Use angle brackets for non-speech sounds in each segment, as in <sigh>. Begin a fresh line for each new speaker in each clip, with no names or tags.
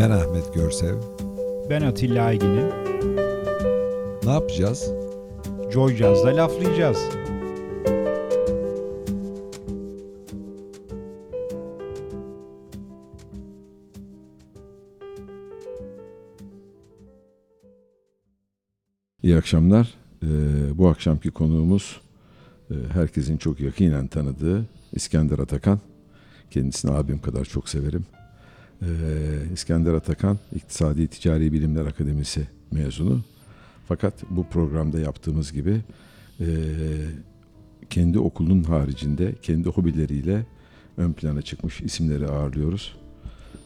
Ben Ahmet Görsev.
Ben Atilla Aygin'im.
Ne yapacağız?
Joy Jazz'da laflayacağız.
İyi akşamlar. Ee, bu akşamki konuğumuz e, herkesin çok yakinen tanıdığı İskender Atakan. Kendisini abim kadar çok severim. Ee, İskender Atakan İktisadi Ticari Bilimler Akademisi mezunu. Fakat bu programda yaptığımız gibi e, kendi okulunun haricinde kendi hobileriyle ön plana çıkmış isimleri ağırlıyoruz.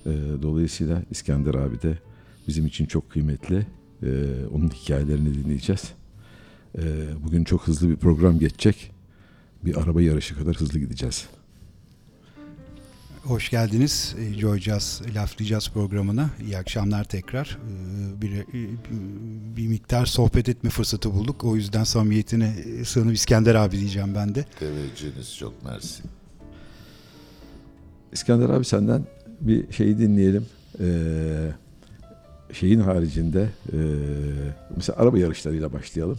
Ee, dolayısıyla İskender abi de bizim için çok kıymetli. Ee, onun hikayelerini dinleyeceğiz. Ee, bugün çok hızlı bir program geçecek. Bir araba yarışı kadar hızlı gideceğiz.
Hoş geldiniz e, Joy Jazz laflayacağız programına. İyi akşamlar tekrar. Ee, Bir, e, bir miktar sohbet etme fırsatı bulduk. O yüzden samimiyetine sığınıp İskender abi diyeceğim ben de.
Teveccühünüz çok mersi.
İskender abi senden bir şeyi dinleyelim. Ee, şeyin haricinde e, mesela araba yarışlarıyla başlayalım.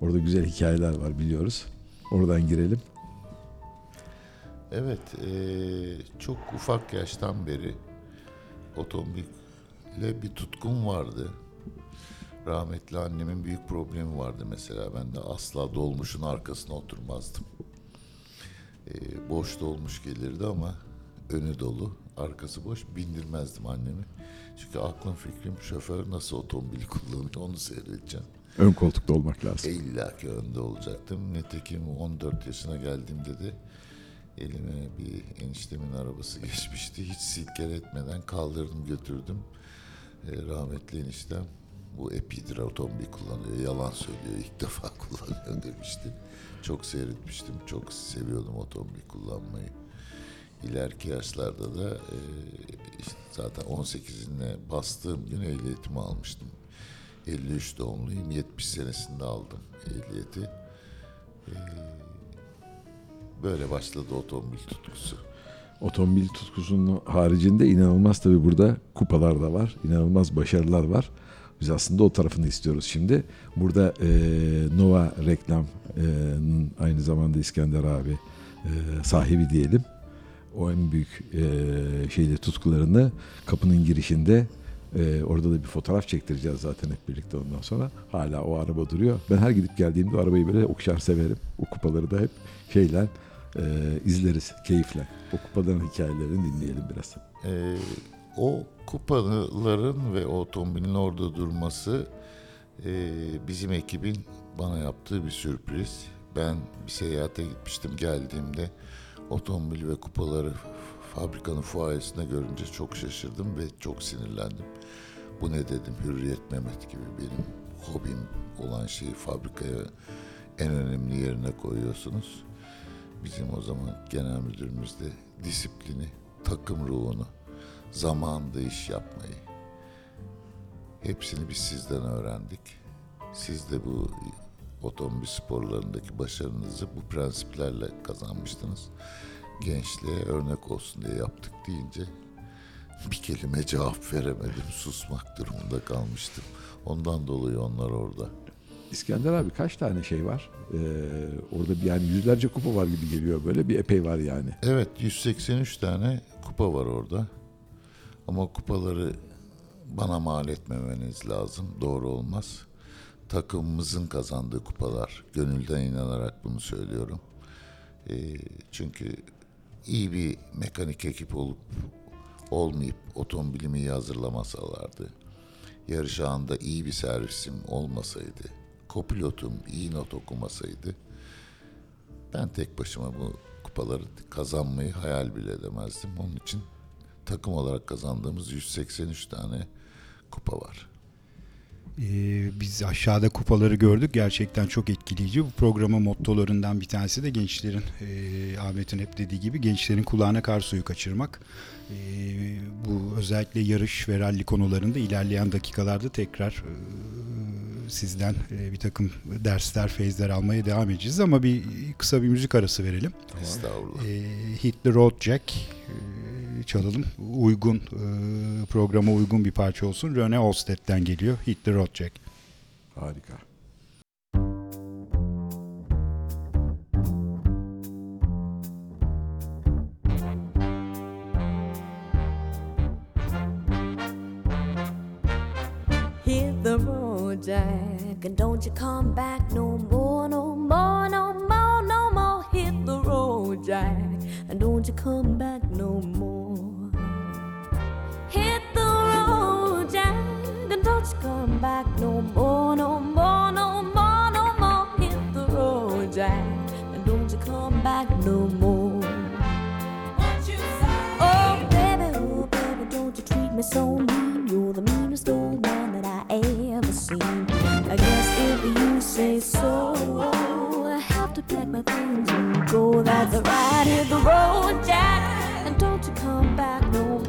Orada güzel hikayeler var biliyoruz. Oradan girelim.
Evet, eee, çok ufak yaştan beri otomobille bir tutkum vardı. Rahmetli annemin büyük problemi vardı mesela. Ben de asla dolmuşun arkasına oturmazdım. Eee, boş dolmuş gelirdi ama önü dolu, arkası boş bindirmezdim annemi. Çünkü aklım fikrim şoför nasıl otomobil kullanıyor onu seyredeceğim.
Ön koltukta olmak lazım.
E, İlla ki önde olacaktım. Nitekim 14 yaşına geldiğimde de elime bir eniştemin arabası <laughs> geçmişti. Hiç silkeletmeden kaldırdım götürdüm. E, rahmetli eniştem bu Epidir otomobil kullanıyor. Yalan söylüyor. ilk <laughs> defa kullanıyor demişti. Çok seyretmiştim. Çok seviyordum otomobil kullanmayı. İleriki yaşlarda da e, işte zaten 18'ine bastığım gün ehliyetimi almıştım. 53 doğumluyum. 70 senesinde aldım ehliyeti. Ee, böyle başladı otomobil tutkusu.
Otomobil tutkusunun haricinde inanılmaz tabii burada kupalar da var. İnanılmaz başarılar var. Biz aslında o tarafını istiyoruz şimdi. Burada e, Nova reklamın aynı zamanda İskender abi e, sahibi diyelim. O en büyük e, şeyde tutkularını kapının girişinde e, orada da bir fotoğraf çektireceğiz zaten hep birlikte ondan sonra. Hala o araba duruyor. Ben her gidip geldiğimde arabayı böyle okşar severim. O kupaları da hep şeyle e, izleriz keyifle. O kupaların hikayelerini dinleyelim biraz.
Ee, o kupaların ve o otomobilin orada durması e, bizim ekibin bana yaptığı bir sürpriz. Ben bir seyahate gitmiştim geldiğimde otomobil ve kupaları fabrikanın fuayesinde görünce çok şaşırdım ve çok sinirlendim. Bu ne dedim Hürriyet Mehmet gibi benim hobim olan şeyi fabrikaya en önemli yerine koyuyorsunuz. Bizim o zaman genel müdürümüz de disiplini, takım ruhunu, zamanında iş yapmayı. Hepsini biz sizden öğrendik. Siz de bu otomobil sporlarındaki başarınızı bu prensiplerle kazanmıştınız. Gençliğe örnek olsun diye yaptık deyince bir kelime cevap veremedim. Susmak durumunda kalmıştım. Ondan dolayı onlar orada.
İskender abi kaç tane şey var? Ee, orada bir yani yüzlerce kupa var gibi geliyor böyle bir epey var yani.
Evet 183 tane kupa var orada. Ama kupaları bana mal etmemeniz lazım. Doğru olmaz. Takımımızın kazandığı kupalar. Gönülden inanarak bunu söylüyorum. Ee, çünkü iyi bir mekanik ekip olup olmayıp otomobilimi iyi hazırlamasalardı, yarış anında iyi bir servisim olmasaydı, kopilotum iyi not okumasaydı, ben tek başıma bu kupaları kazanmayı hayal bile edemezdim. Onun için takım olarak kazandığımız 183 tane kupa var.
Ee, biz aşağıda kupaları gördük. Gerçekten çok etkileyici. Bu programın mottolarından bir tanesi de gençlerin, e, Ahmet'in hep dediği gibi gençlerin kulağına kar suyu kaçırmak. E, bu özellikle yarış ve ralli konularında ilerleyen dakikalarda tekrar e, sizden e, bir takım dersler, feyizler almaya devam edeceğiz. Ama bir kısa bir müzik arası verelim.
Estağfurullah.
E, Hit the Road Jack. E, çalalım. Uygun e, programa uygun bir parça olsun. Rene Olsted'den geliyor. Hit the Road Jack.
Harika.
Hit the road, Jack, and don't you come back no more, no more, no more, no more. Hit the road, Jack, and don't you come back no more. You come back no more, no more, no more, no more. Hit the road, Jack, and don't you come back no more. Oh, baby, oh, baby, don't you treat me so mean. You're the meanest old man that I ever seen. I guess if you say so, I have to pack my things and go. That's right, hit the road, Jack. And don't you come back no more,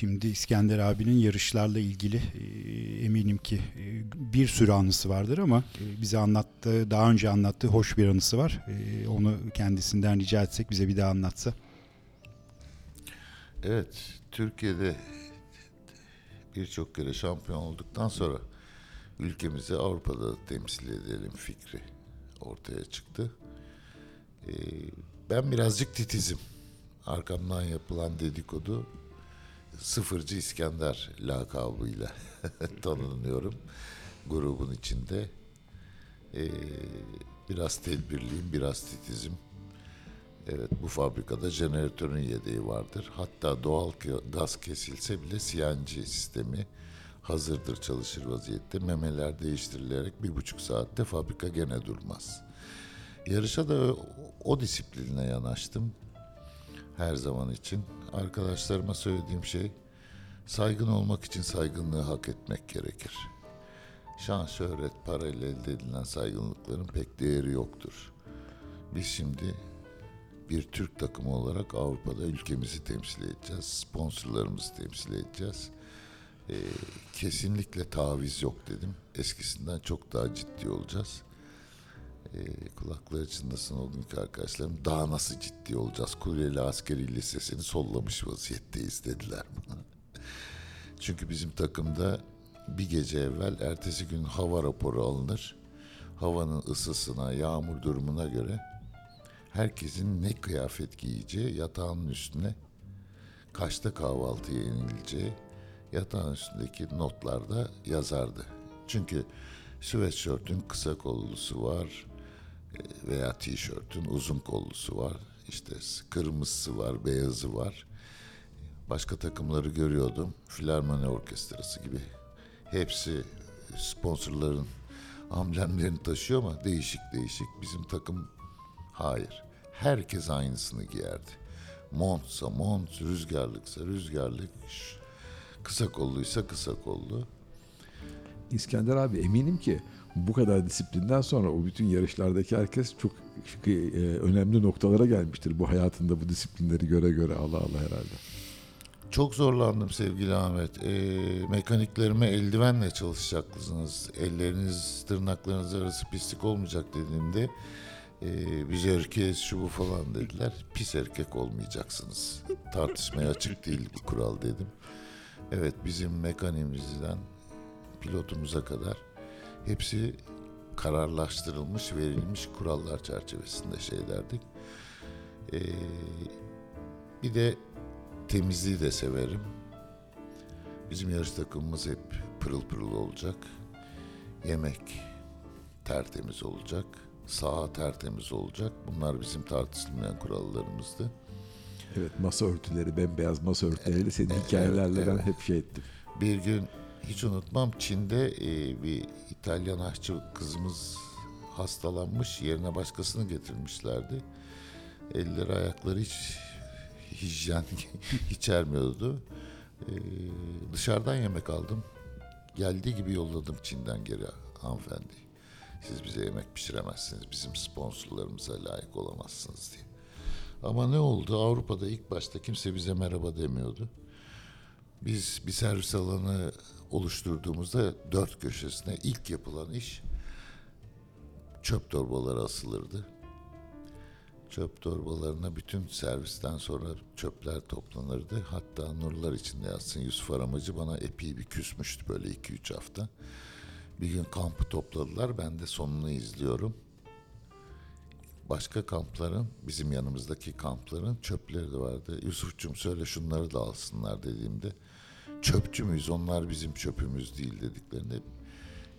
Şimdi İskender abinin yarışlarla ilgili eminim ki bir sürü anısı vardır ama bize anlattığı, daha önce anlattığı hoş bir anısı var. Onu kendisinden rica etsek bize bir daha anlatsa.
Evet, Türkiye'de birçok kere şampiyon olduktan sonra ülkemizi Avrupa'da temsil edelim fikri ortaya çıktı. Ben birazcık titizim. Arkamdan yapılan dedikodu Sıfırcı İskender lakabıyla <laughs> tanınıyorum grubun içinde. Ee, biraz tedbirliyim, biraz titizim. Evet bu fabrikada jeneratörün yedeği vardır. Hatta doğal gaz kesilse bile CNG sistemi hazırdır çalışır vaziyette. Memeler değiştirilerek bir buçuk saatte fabrika gene durmaz. Yarışa da o, o disiplinle yanaştım. Her zaman için. Arkadaşlarıma söylediğim şey saygın olmak için saygınlığı hak etmek gerekir. Şan, şöhret, parayla elde edilen saygınlıkların pek değeri yoktur. Biz şimdi bir Türk takımı olarak Avrupa'da ülkemizi temsil edeceğiz. Sponsorlarımızı temsil edeceğiz. Ee, kesinlikle taviz yok dedim. Eskisinden çok daha ciddi olacağız. Ee, kulakları çınlasın o günkü arkadaşlarım. Daha nasıl ciddi olacağız? Kuleli Askeri Lisesi'ni sollamış vaziyetteyiz dediler bana. <laughs> Çünkü bizim takımda bir gece evvel ertesi gün hava raporu alınır. Havanın ısısına, yağmur durumuna göre herkesin ne kıyafet giyeceği yatağın üstüne kaçta kahvaltıya inileceği yatağın üstündeki notlarda yazardı. Çünkü sweatshirt'ün kısa kollusu var e, veya tişörtün uzun kollusu var. İşte kırmızısı var, beyazı var. Başka takımları görüyordum. Filarmoni Orkestrası gibi. Hepsi sponsorların amblemlerini taşıyor ama değişik değişik. Bizim takım hayır. Herkes aynısını giyerdi. Montsa mont, rüzgarlıksa rüzgarlık, kısa kolluysa kısa kollu.
İskender abi eminim ki bu kadar disiplinden sonra o bütün yarışlardaki herkes çok e, önemli noktalara gelmiştir. Bu hayatında bu disiplinleri göre göre Allah Allah herhalde.
Çok zorlandım sevgili Ahmet. Ee, mekaniklerime eldivenle çalışacaksınız. Elleriniz, tırnaklarınız arası pislik olmayacak dediğimde ee, biz erkeğiz şu bu falan dediler. Pis erkek olmayacaksınız. Tartışmaya açık değil bu kural dedim. Evet bizim mekaniğimizden pilotumuza kadar hepsi kararlaştırılmış, verilmiş kurallar çerçevesinde şeylerdik. Ee, bir de temizliği de severim. Bizim yarış takımımız hep pırıl pırıl olacak. Yemek tertemiz olacak. Saha tertemiz olacak. Bunlar bizim tartışılmayan kurallarımızdı.
Evet masa örtüleri bembeyaz masa örtüleriyle senin hikayelerle ben
evet.
hep şey ettim.
Bir gün hiç unutmam Çin'de e, bir İtalyan aşçı kızımız hastalanmış yerine başkasını getirmişlerdi. Elleri ayakları hiç hijyen <laughs> içermiyordu. E, dışarıdan yemek aldım. Geldiği gibi yolladım Çin'den geri hanımefendi. Siz bize yemek pişiremezsiniz. Bizim sponsorlarımıza layık olamazsınız diye. Ama ne oldu? Avrupa'da ilk başta kimse bize merhaba demiyordu. Biz bir servis alanı oluşturduğumuzda dört köşesine ilk yapılan iş çöp torbaları asılırdı. Çöp torbalarına bütün servisten sonra çöpler toplanırdı. Hatta nurlar içinde yatsın Yusuf Aramacı bana epey bir küsmüştü böyle iki üç hafta. Bir gün kampı topladılar. Ben de sonunu izliyorum. Başka kampların, bizim yanımızdaki kampların çöpleri de vardı. Yusuf'cum söyle şunları da alsınlar dediğimde çöpçü müyüz onlar bizim çöpümüz değil dediklerinde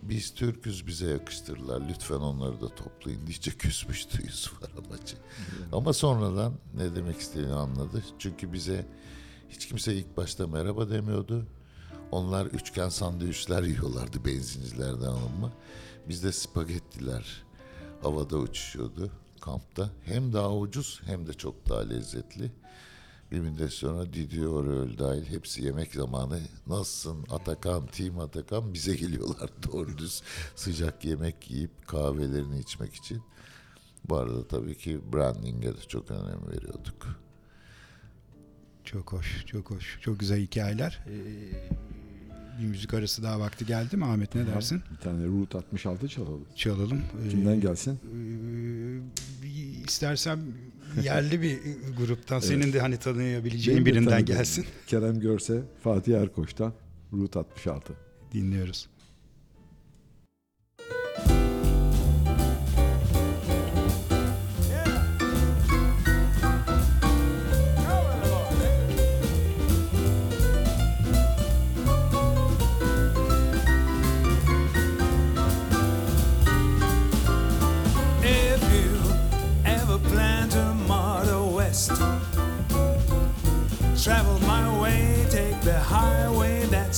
biz Türk'üz bize yakıştırırlar lütfen onları da toplayın diyece küsmüştü Yusuf Arabacı. Ama sonradan ne demek istediğini anladı. Çünkü bize hiç kimse ilk başta merhaba demiyordu. Onlar üçgen sandviçler <laughs> yiyorlardı benzincilerden alınma. Bizde spagettiler havada uçuşuyordu kampta. Hem daha ucuz hem de çok daha lezzetli. Sonra Didi Oröl dahil hepsi yemek zamanı nasılsın Atakan, Team Atakan bize geliyorlar <laughs> doğru düz sıcak yemek yiyip kahvelerini içmek için. Bu arada tabii ki branding'e de çok önem veriyorduk.
Çok hoş, çok hoş. Çok güzel hikayeler. Ee, bir müzik arası daha vakti geldi mi Ahmet ne dersin?
Bir tane Route 66 çalalım.
Çalalım. Ee,
Kimden gelsin?
Ee, istersen yerli bir gruptan senin de hani tanıyabileceğin
Benim de
birinden gelsin.
Kerem Görse, Fatih Erkoç'tan Route 66.
Dinliyoruz.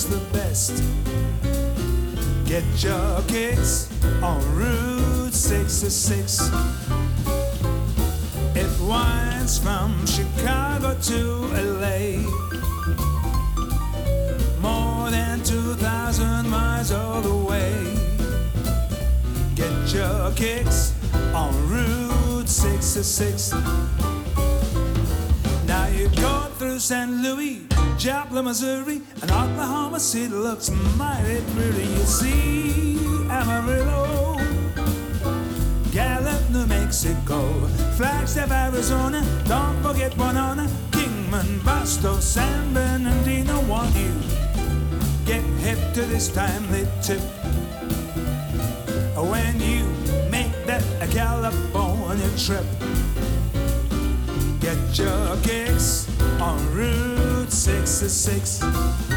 The best. Get your kicks on Route 66. It winds from Chicago to LA. More than 2,000 miles all the way. Get your kicks on Route 66. Now you go through St. Louis, Joplin, Missouri, and Oklahoma City looks mighty pretty. You see Amarillo, Gallup, New Mexico, Flagstaff, Arizona. Don't forget Winona, Kingman, Boston, San Bernardino. Want you get hip to this timely tip. When you make that California trip, get your kicks on Route 66. If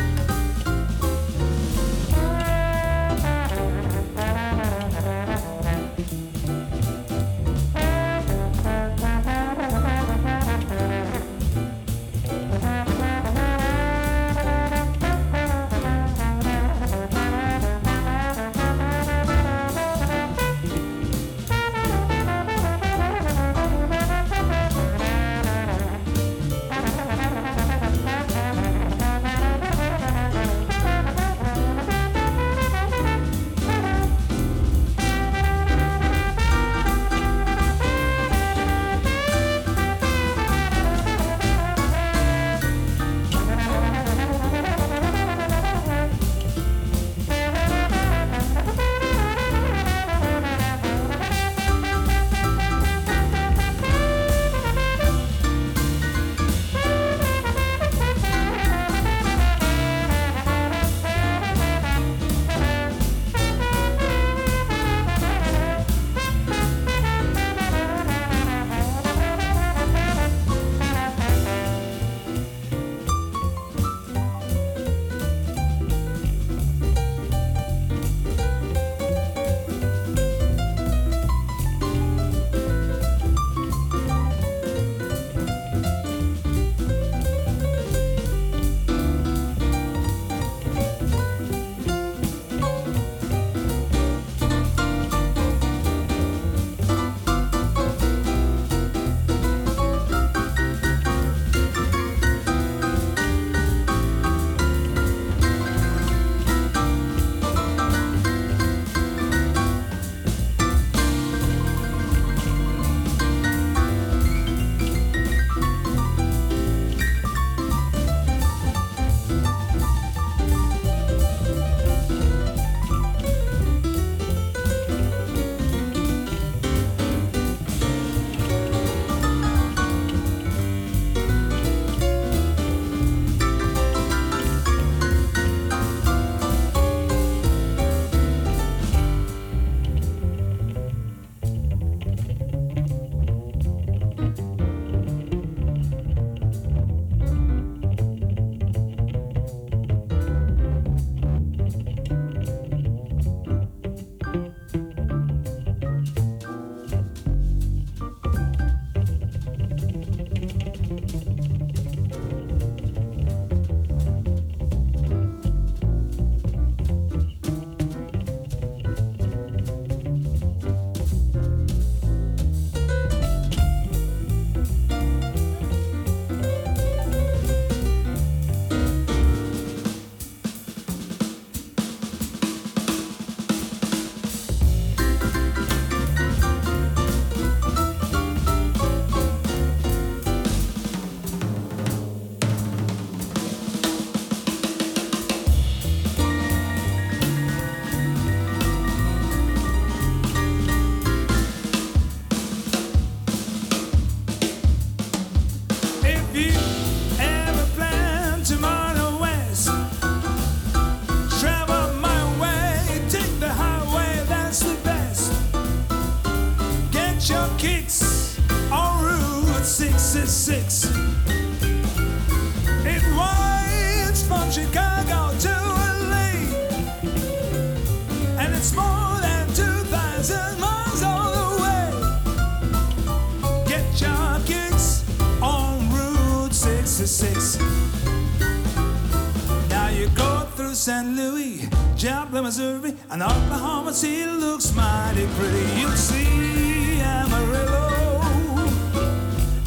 St. Louis, Joplin, Missouri, and Oklahoma City looks mighty pretty. You'll see Amarillo,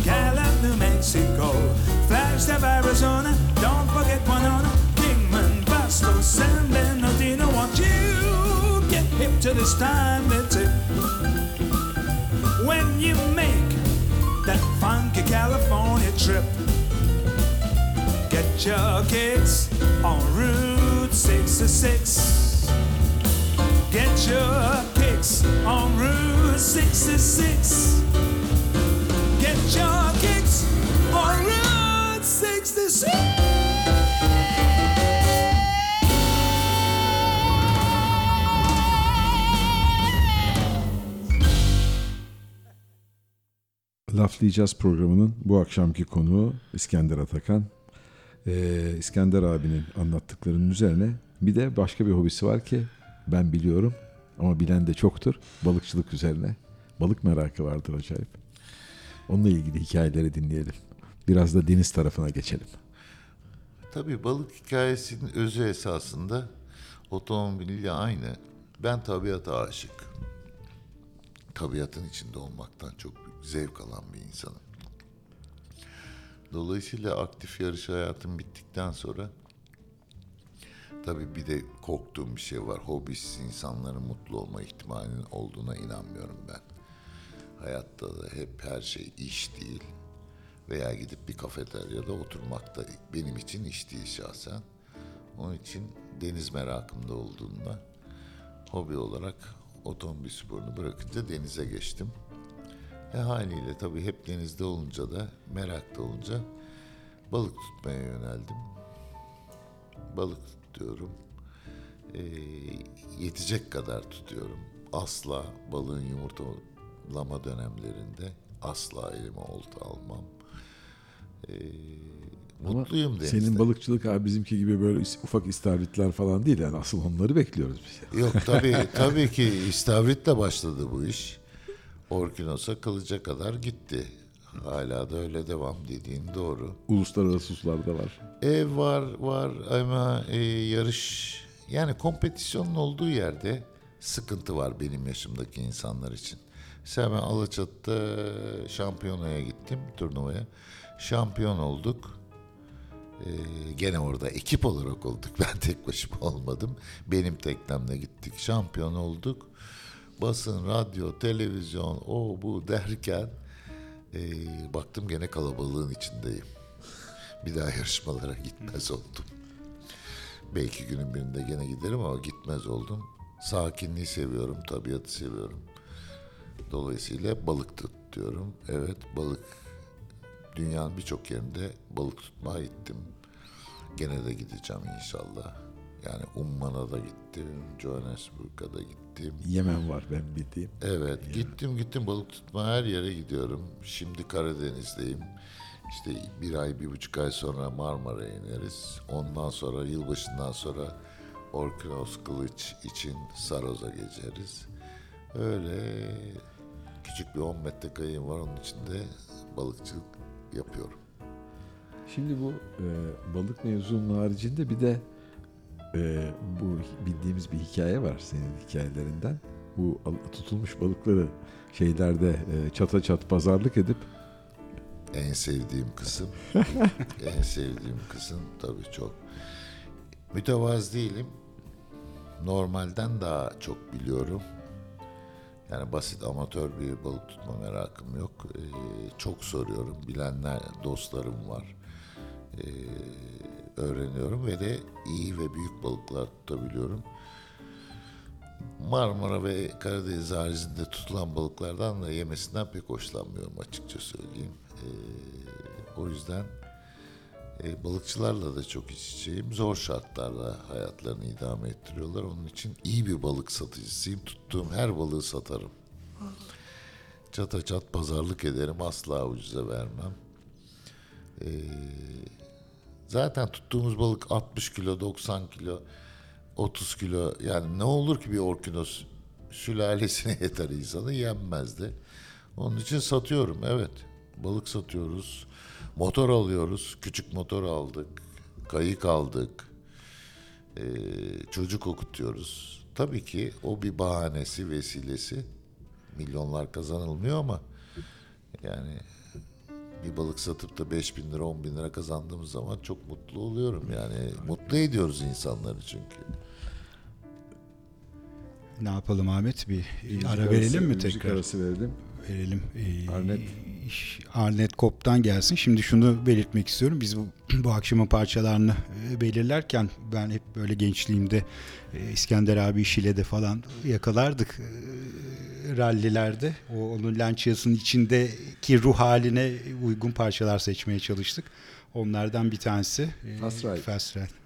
Gallup, New Mexico, Flagstaff, Arizona. Don't forget Winona, Kingman, Boston, San Bernardino. Want you get hip to this time, it. When you make that funky California trip. Get your kicks on Route 66. Get your kicks on Route 66. Get your kicks on Route 66.
Laflayacağız programının bu akşamki konuğu İskender Atakan. Ee, İskender abinin anlattıklarının üzerine bir de başka bir hobisi var ki ben biliyorum ama bilen de çoktur. Balıkçılık üzerine. Balık merakı vardır acayip. Onunla ilgili hikayeleri dinleyelim. Biraz da deniz tarafına geçelim.
Tabii balık hikayesinin özü esasında otomobiliyle aynı. Ben tabiata aşık. Tabiatın içinde olmaktan çok zevk alan bir insanım. Dolayısıyla aktif yarış hayatım bittikten sonra tabii bir de korktuğum bir şey var. Hobisiz insanların mutlu olma ihtimalinin olduğuna inanmıyorum ben. Hayatta da hep her şey iş değil veya gidip bir kafeteryada oturmak da benim için iş değil şahsen. Onun için deniz merakımda olduğunda hobi olarak otomobil sporunu bırakınca denize geçtim. E haliyle tabii hep denizde olunca da merakta olunca balık tutmaya yöneldim. Balık tutuyorum. E, yetecek kadar tutuyorum. Asla balığın yumurtalama dönemlerinde asla elime olta almam. E,
Ama
mutluyum denizde.
Senin balıkçılık abi bizimki gibi böyle ufak istavritler falan değil yani asıl onları bekliyoruz biz.
Yok tabii <laughs> tabii ki istavritle başladı bu iş. Orkinos'a kılıca kadar gitti. Hala da öyle devam dediğin doğru.
Uluslararası sularda var.
Ev var var ama e, yarış yani kompetisyonun olduğu yerde sıkıntı var benim yaşımdaki insanlar için. Mesela ben Alaçatı'da şampiyonaya gittim turnuvaya. Şampiyon olduk. Ee, gene orada ekip olarak olduk. <laughs> Ben tek başıma olmadım. Benim teknemle gittik. Şampiyon olduk. Basın, radyo, televizyon, o bu derken e, baktım gene kalabalığın içindeyim. <laughs> Bir daha yarışmalara gitmez oldum. Belki günün birinde gene giderim ama gitmez oldum. Sakinliği seviyorum, tabiatı seviyorum. Dolayısıyla balık tut diyorum. Evet balık dünyanın birçok yerinde balık tutmaya gittim. Gene de gideceğim inşallah. Yani Umman'a da gittim, Johannesburg'a da gittim.
Yemen var ben bildiğim.
Evet gittim gittim balık tutma her yere gidiyorum. Şimdi Karadeniz'deyim. İşte bir ay bir buçuk ay sonra Marmara'ya ineriz. Ondan sonra yılbaşından sonra Orkinos Kılıç için Saroz'a geçeriz. Öyle küçük bir 10 metre kayığım var onun içinde balıkçılık yapıyorum.
Şimdi bu e, balık mevzunun haricinde bir de e, bu bildiğimiz bir hikaye var senin hikayelerinden. Bu tutulmuş balıkları şeylerde e, çata çat pazarlık edip
En sevdiğim kısım. <laughs> en sevdiğim kısım tabii çok. Mütevaz değilim. Normalden daha çok biliyorum. Yani basit amatör bir balık tutma merakım yok. Ee, çok soruyorum. Bilenler, dostlarım var. Ee, öğreniyorum ve de iyi ve büyük balıklar tutabiliyorum. Marmara ve Karadeniz haricinde tutulan balıklardan da yemesinden pek hoşlanmıyorum açıkça söyleyeyim. Ee, o yüzden e, balıkçılarla da çok iç içeyim. Zor şartlarla hayatlarını idame ettiriyorlar. Onun için iyi bir balık satıcısıyım. Tuttuğum her balığı satarım. Çata çat pazarlık ederim. Asla ucuza vermem. Ee, zaten tuttuğumuz balık 60 kilo, 90 kilo, 30 kilo. Yani ne olur ki bir orkinos sülalesine <laughs> yeter insanı yenmez de. Onun için satıyorum evet. Balık satıyoruz. Motor alıyoruz. Küçük motor aldık. Kayık aldık. Ee, çocuk okutuyoruz. Tabii ki o bir bahanesi, vesilesi. Milyonlar kazanılmıyor ama yani bir balık satıp da 5 bin lira 10 bin lira kazandığımız zaman çok mutlu oluyorum yani mutlu ediyoruz insanları çünkü.
Ne yapalım Ahmet? Bir
Müzik
ara
arası-
verelim mi
müzik
tekrar?
arası verelim.
Verelim. Ee,
Arnet.
iş- Arnet Kop'tan gelsin. Şimdi şunu belirtmek istiyorum. Biz bu, <clears throat> bu akşamın parçalarını e, belirlerken ben hep böyle gençliğimde e, İskender abi Şile'de falan yakalardık e, rallilerde. O onun Lancias'ın içindeki ruh haline uygun parçalar seçmeye çalıştık. Onlardan bir tanesi e,
Fast Ride.
Fast Ride.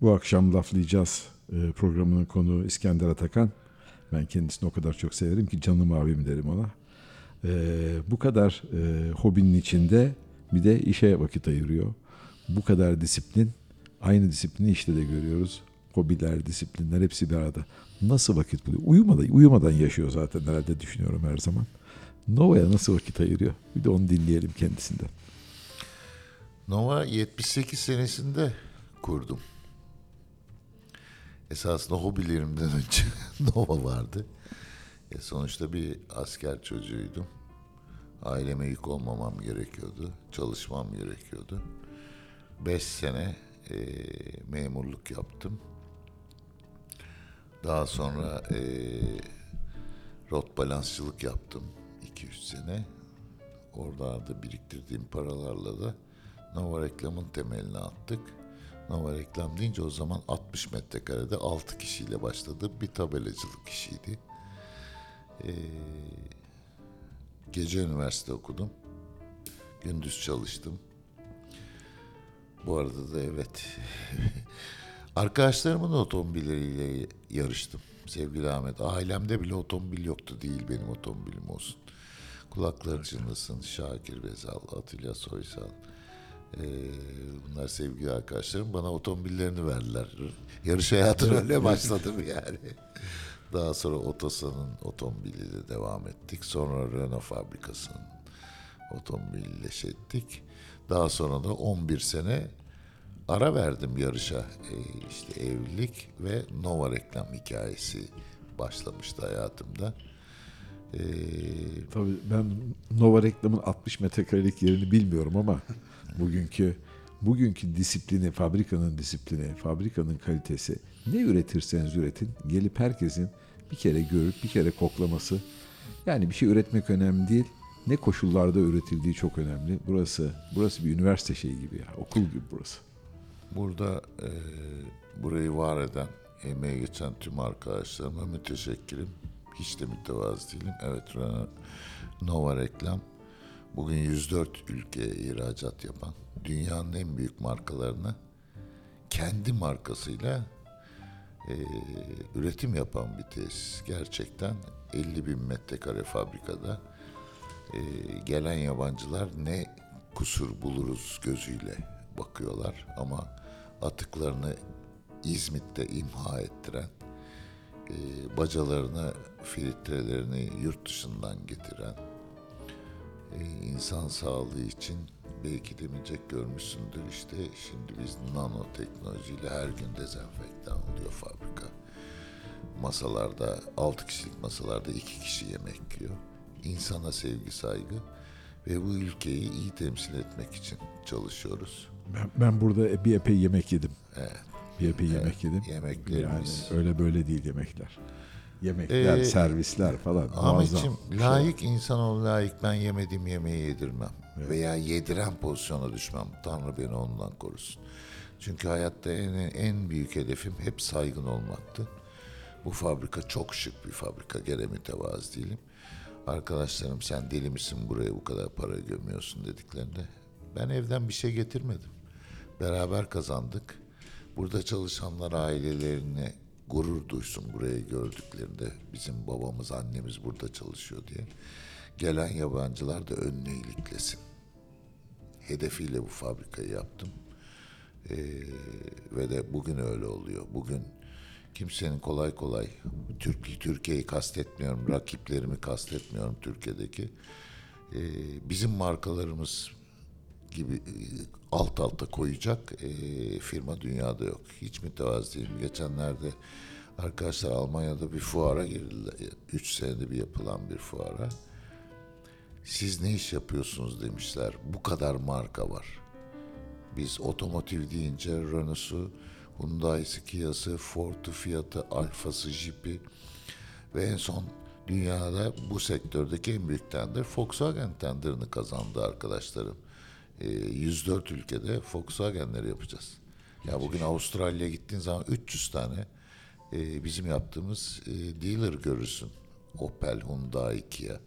Bu akşam laflayacağız e, programının konuğu İskender Atakan. Ben kendisini o kadar çok severim ki canım abim derim ona. E, bu kadar e, hobinin içinde bir de işe vakit ayırıyor. Bu kadar disiplin, aynı disiplini işte de görüyoruz. Hobiler, disiplinler hepsi bir arada. Nasıl vakit buluyor? Uyumadan, uyumadan yaşıyor zaten herhalde düşünüyorum her zaman. Nova'ya nasıl vakit ayırıyor? Bir de onu dinleyelim kendisinden.
Nova 78 senesinde kurdum. Esasında hobilerimden önce <laughs> Nova vardı. E sonuçta bir asker çocuğuydum. Aileme yük olmamam gerekiyordu. Çalışmam gerekiyordu. Beş sene e, memurluk yaptım. Daha sonra e, rot balansçılık yaptım 2-3 sene. Oralarda biriktirdiğim paralarla da Nova Reklam'ın temelini attık. Nova Reklam deyince o zaman 60 metrekarede 6 kişiyle başladı. Bir tabelacılık işiydi. Ee, gece üniversite okudum. Gündüz çalıştım. Bu arada da evet. <laughs> Arkadaşlarımın otomobilleriyle yarıştım. Sevgili Ahmet. Ailemde bile otomobil yoktu. Değil benim otomobilim olsun. Kulakları çınlasın. Şakir Bezal, Atilla Soysal. Ee, bunlar sevgili arkadaşlarım. Bana otomobillerini verdiler. Yarış hayatına öyle <laughs> başladım yani. Daha sonra Otosan'ın otomobiliyle devam ettik. Sonra Renault fabrikasının otomobiliyle şey ettik. Daha sonra da 11 sene ara verdim yarışa. Ee, işte evlilik ve Nova reklam hikayesi başlamıştı hayatımda. Ee,
Tabii ben Nova reklamın 60 metrekarelik yerini bilmiyorum ama <laughs> bugünkü bugünkü disiplini, fabrikanın disiplini, fabrikanın kalitesi ne üretirseniz üretin gelip herkesin bir kere görüp bir kere koklaması. Yani bir şey üretmek önemli değil. Ne koşullarda üretildiği çok önemli. Burası burası bir üniversite şeyi gibi ya. Okul gibi burası.
Burada e, burayı var eden, emeği geçen tüm arkadaşlarıma müteşekkirim. Hiç de mütevazı değilim. Evet, Nova Reklam bugün 104 ülkeye ihracat yapan, dünyanın en büyük markalarını kendi markasıyla e, üretim yapan bir tesis. Gerçekten 50 bin metrekare fabrikada e, gelen yabancılar ne kusur buluruz gözüyle bakıyorlar ama atıklarını İzmit'te imha ettiren, e, bacalarını, filtrelerini yurt dışından getiren, insan sağlığı için belki demeyecek görmüşsündür işte şimdi biz nanoteknolojiyle her gün dezenfektan oluyor fabrika. Masalarda, altı kişilik masalarda iki kişi yemek yiyor. İnsana sevgi, saygı ve bu ülkeyi iyi temsil etmek için çalışıyoruz.
Ben, ben burada bir epey yemek yedim.
Evet.
Bir epey yemek yedim. Yani
Yemeklerimiz.
öyle böyle değil yemekler. Yemekler,
Ee,
servisler falan.
Ahmetciğim
muazzam.
layık insan ol layık ben yemediğim yemeği yedirmem. Veya yediren pozisyona düşmem. Tanrı beni ondan korusun. Çünkü hayatta en, en büyük hedefim hep saygın olmaktı. Bu fabrika çok şık bir fabrika. Gene mütevazı değilim. Arkadaşlarım sen deli misin buraya bu kadar para gömüyorsun dediklerinde ben evden bir şey getirmedim. Beraber kazandık. Burada çalışanlar ailelerine gurur duysun burayı gördüklerinde bizim babamız annemiz burada çalışıyor diye. Gelen yabancılar da önüne iliklesin. Hedefiyle bu fabrikayı yaptım. Ee, ve de bugün öyle oluyor. Bugün kimsenin kolay kolay Türk Türkiye'yi kastetmiyorum, rakiplerimi kastetmiyorum Türkiye'deki. Ee, bizim markalarımız gibi e, alt alta koyacak e, firma dünyada yok. Hiç mütevazı değilim. Geçenlerde arkadaşlar Almanya'da bir fuara girdiler. Üç senede bir yapılan bir fuara. Siz ne iş yapıyorsunuz demişler. Bu kadar marka var. Biz otomotiv deyince Renault'su, Hyundai'si, Kia'sı, Ford'u, Fiat'ı, Alfa'sı, Jeep'i ve en son dünyada bu sektördeki en büyük tender Volkswagen tenderini kazandı arkadaşlarım. Ee, 104 ülkede Volkswagen'leri yapacağız. Ya bugün Avustralya'ya gittiğin zaman 300 tane e, bizim yaptığımız e, dealer görürsün. Opel, Hyundai, Kia.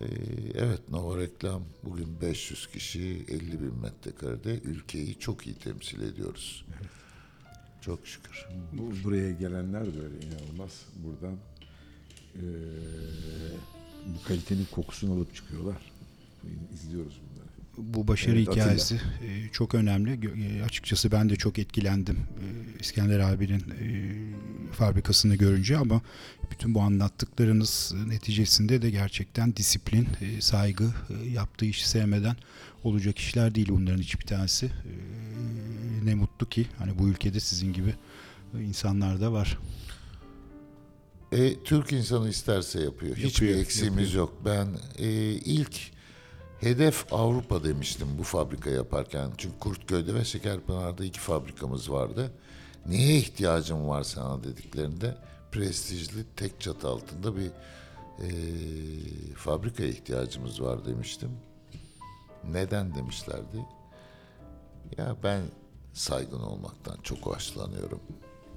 Ee, evet Nova Reklam bugün 500 kişi 50 bin metrekarede ülkeyi çok iyi temsil ediyoruz. Çok şükür.
Bu, buraya gelenler de öyle inanılmaz. Buradan eee, bu kalitenin kokusunu alıp çıkıyorlar. İzliyoruz bunları.
Bu başarı
Evet, Atilla.
hikayesi e, çok önemli. E, açıkçası ben de çok etkilendim e, İskender abinin fabrikasını görünce ama bütün bu anlattıklarınız neticesinde de gerçekten disiplin, saygı, yaptığı işi sevmeden olacak işler değil bunların hiçbir tanesi. Ne mutlu ki hani bu ülkede sizin gibi insanlar da var.
E, Türk insanı isterse yapıyor. Hiçbir
Yapıyor,
eksiğimiz yok. Ben e, ilk hedef Avrupa demiştim bu fabrika yaparken. Çünkü Kurtköy'de ve Şekerpınar'da iki fabrikamız vardı. Neye ihtiyacım var sana dediklerinde prestijli tek çatı altında bir e, fabrikaya ihtiyacımız var demiştim. Neden demişlerdi? Ya ben saygın olmaktan çok hoşlanıyorum.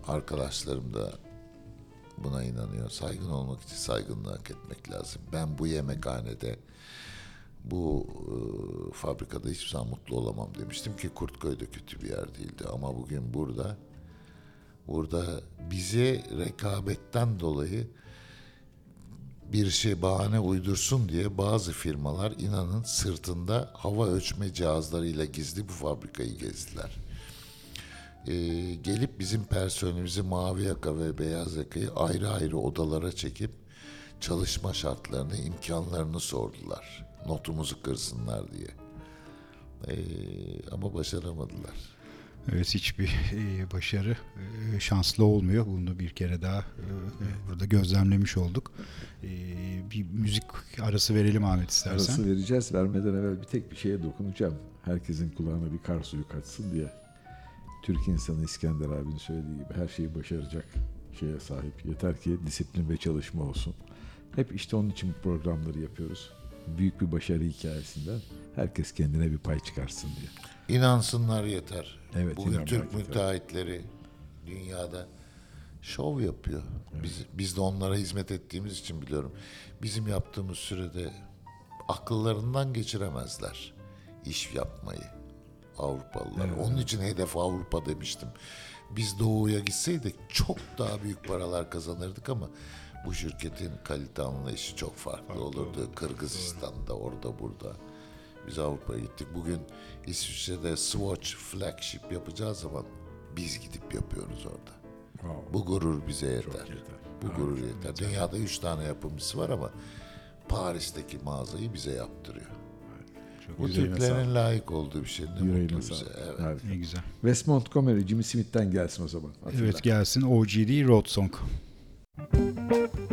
Arkadaşlarım da buna inanıyor. Saygın olmak için saygınlığı hak etmek lazım. Ben bu yemekhanede, bu e, fabrikada hiçbir zaman mutlu olamam demiştim ki Kurtköy'de kötü bir yer değildi. Ama bugün burada, burada bize rekabetten dolayı bir şey bahane uydursun diye bazı firmalar inanın sırtında hava ölçme cihazlarıyla gizli bu fabrikayı gezdiler e, gelip bizim personelimizi mavi yaka ve beyaz yakayı ayrı ayrı odalara çekip çalışma şartlarını, imkanlarını sordular. Notumuzu kırsınlar diye. E, ama başaramadılar.
Evet hiçbir e, başarı e, şanslı olmuyor. Bunu bir kere daha e, burada gözlemlemiş olduk. Bir müzik arası verelim Ahmet istersen.
Arası vereceğiz. Vermeden evvel bir tek bir şeye dokunacağım. Herkesin kulağına bir kar suyu kaçsın diye. Türk insanı İskender abinin söylediği gibi her şeyi başaracak şeye sahip. Yeter ki disiplin ve çalışma olsun. Hep işte onun için bu programları yapıyoruz. Büyük bir başarı hikayesinden herkes kendine bir pay çıkarsın diye.
İnansınlar yeter.
Evet,
Bugün Türk
yeter.
müteahhitleri dünyada şov yapıyor. Biz, biz de onlara hizmet ettiğimiz için biliyorum. Bizim yaptığımız sürede akıllarından geçiremezler iş yapmayı Avrupalılar. Onun için hedef Avrupa demiştim. Biz doğuya gitseydik çok daha büyük paralar kazanırdık ama bu şirketin kalite anlayışı çok farklı, olurdu. Kırgızistan'da, orada burada. Biz Avrupa'ya gittik. Bugün İsviçre'de Swatch flagship yapacağı zaman biz gidip yapıyoruz orada.
Wow.
Bu gurur bize yeter.
yeter.
Bu gurur yeter. Dünyada üç tane yapımcısı var ama Paris'teki mağazayı bize yaptırıyor. Bu Türklerin layık olduğu bir şey. Ne
Yüreğine
mutlu bize.
sağlık.
Evet.
Harika.
Ne güzel.
Wes Montgomery, Jimmy Smith'ten gelsin o zaman. Atilla.
Evet gelsin OGD Road Song. Música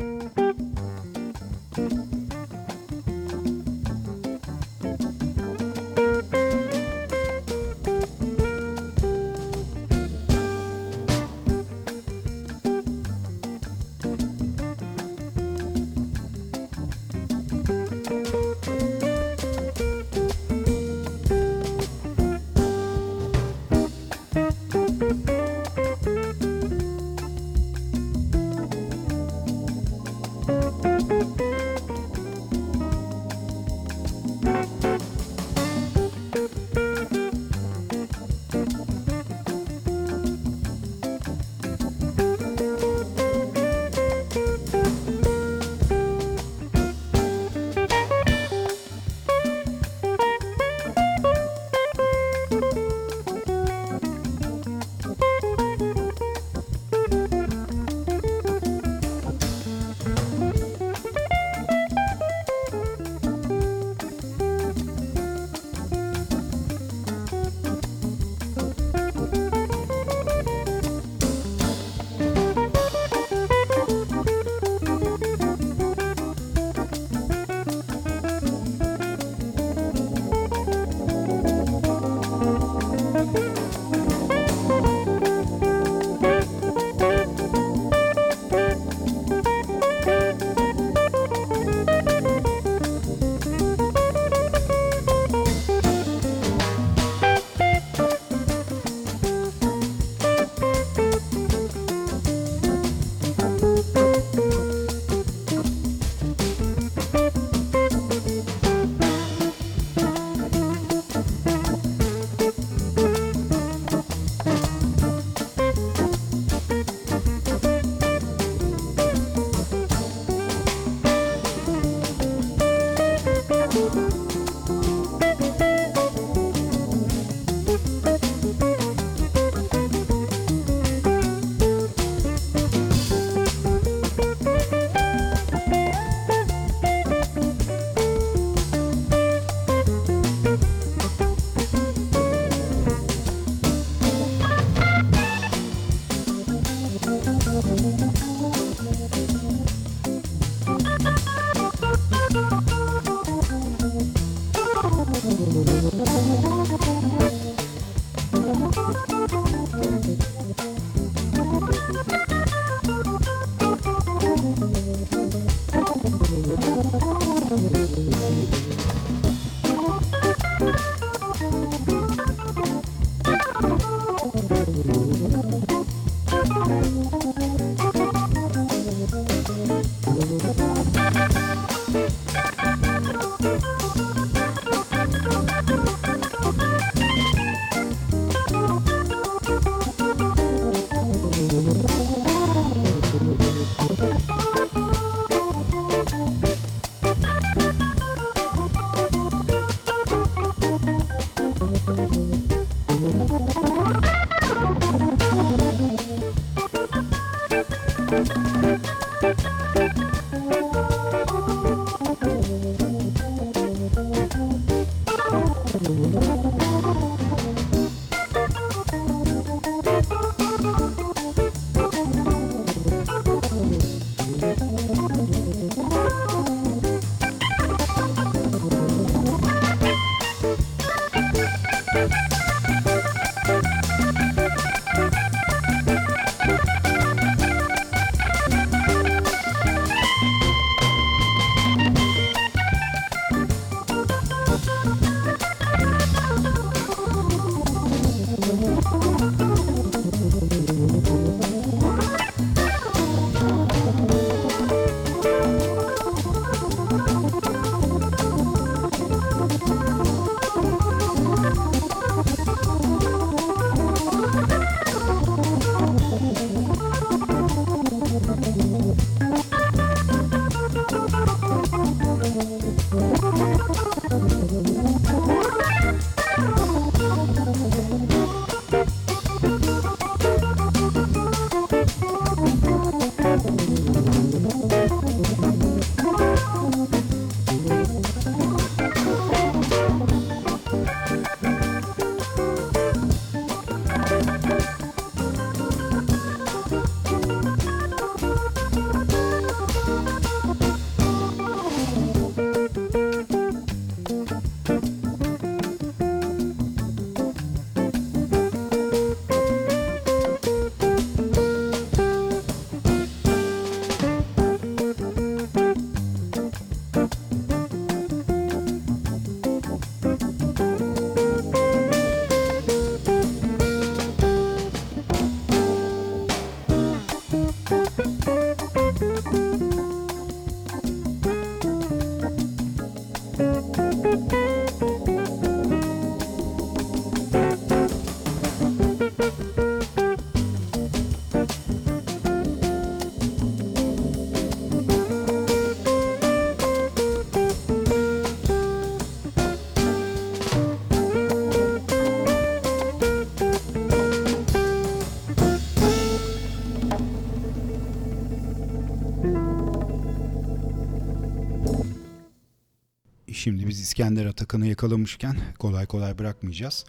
Şimdi biz İskender Atakan'ı yakalamışken kolay kolay bırakmayacağız.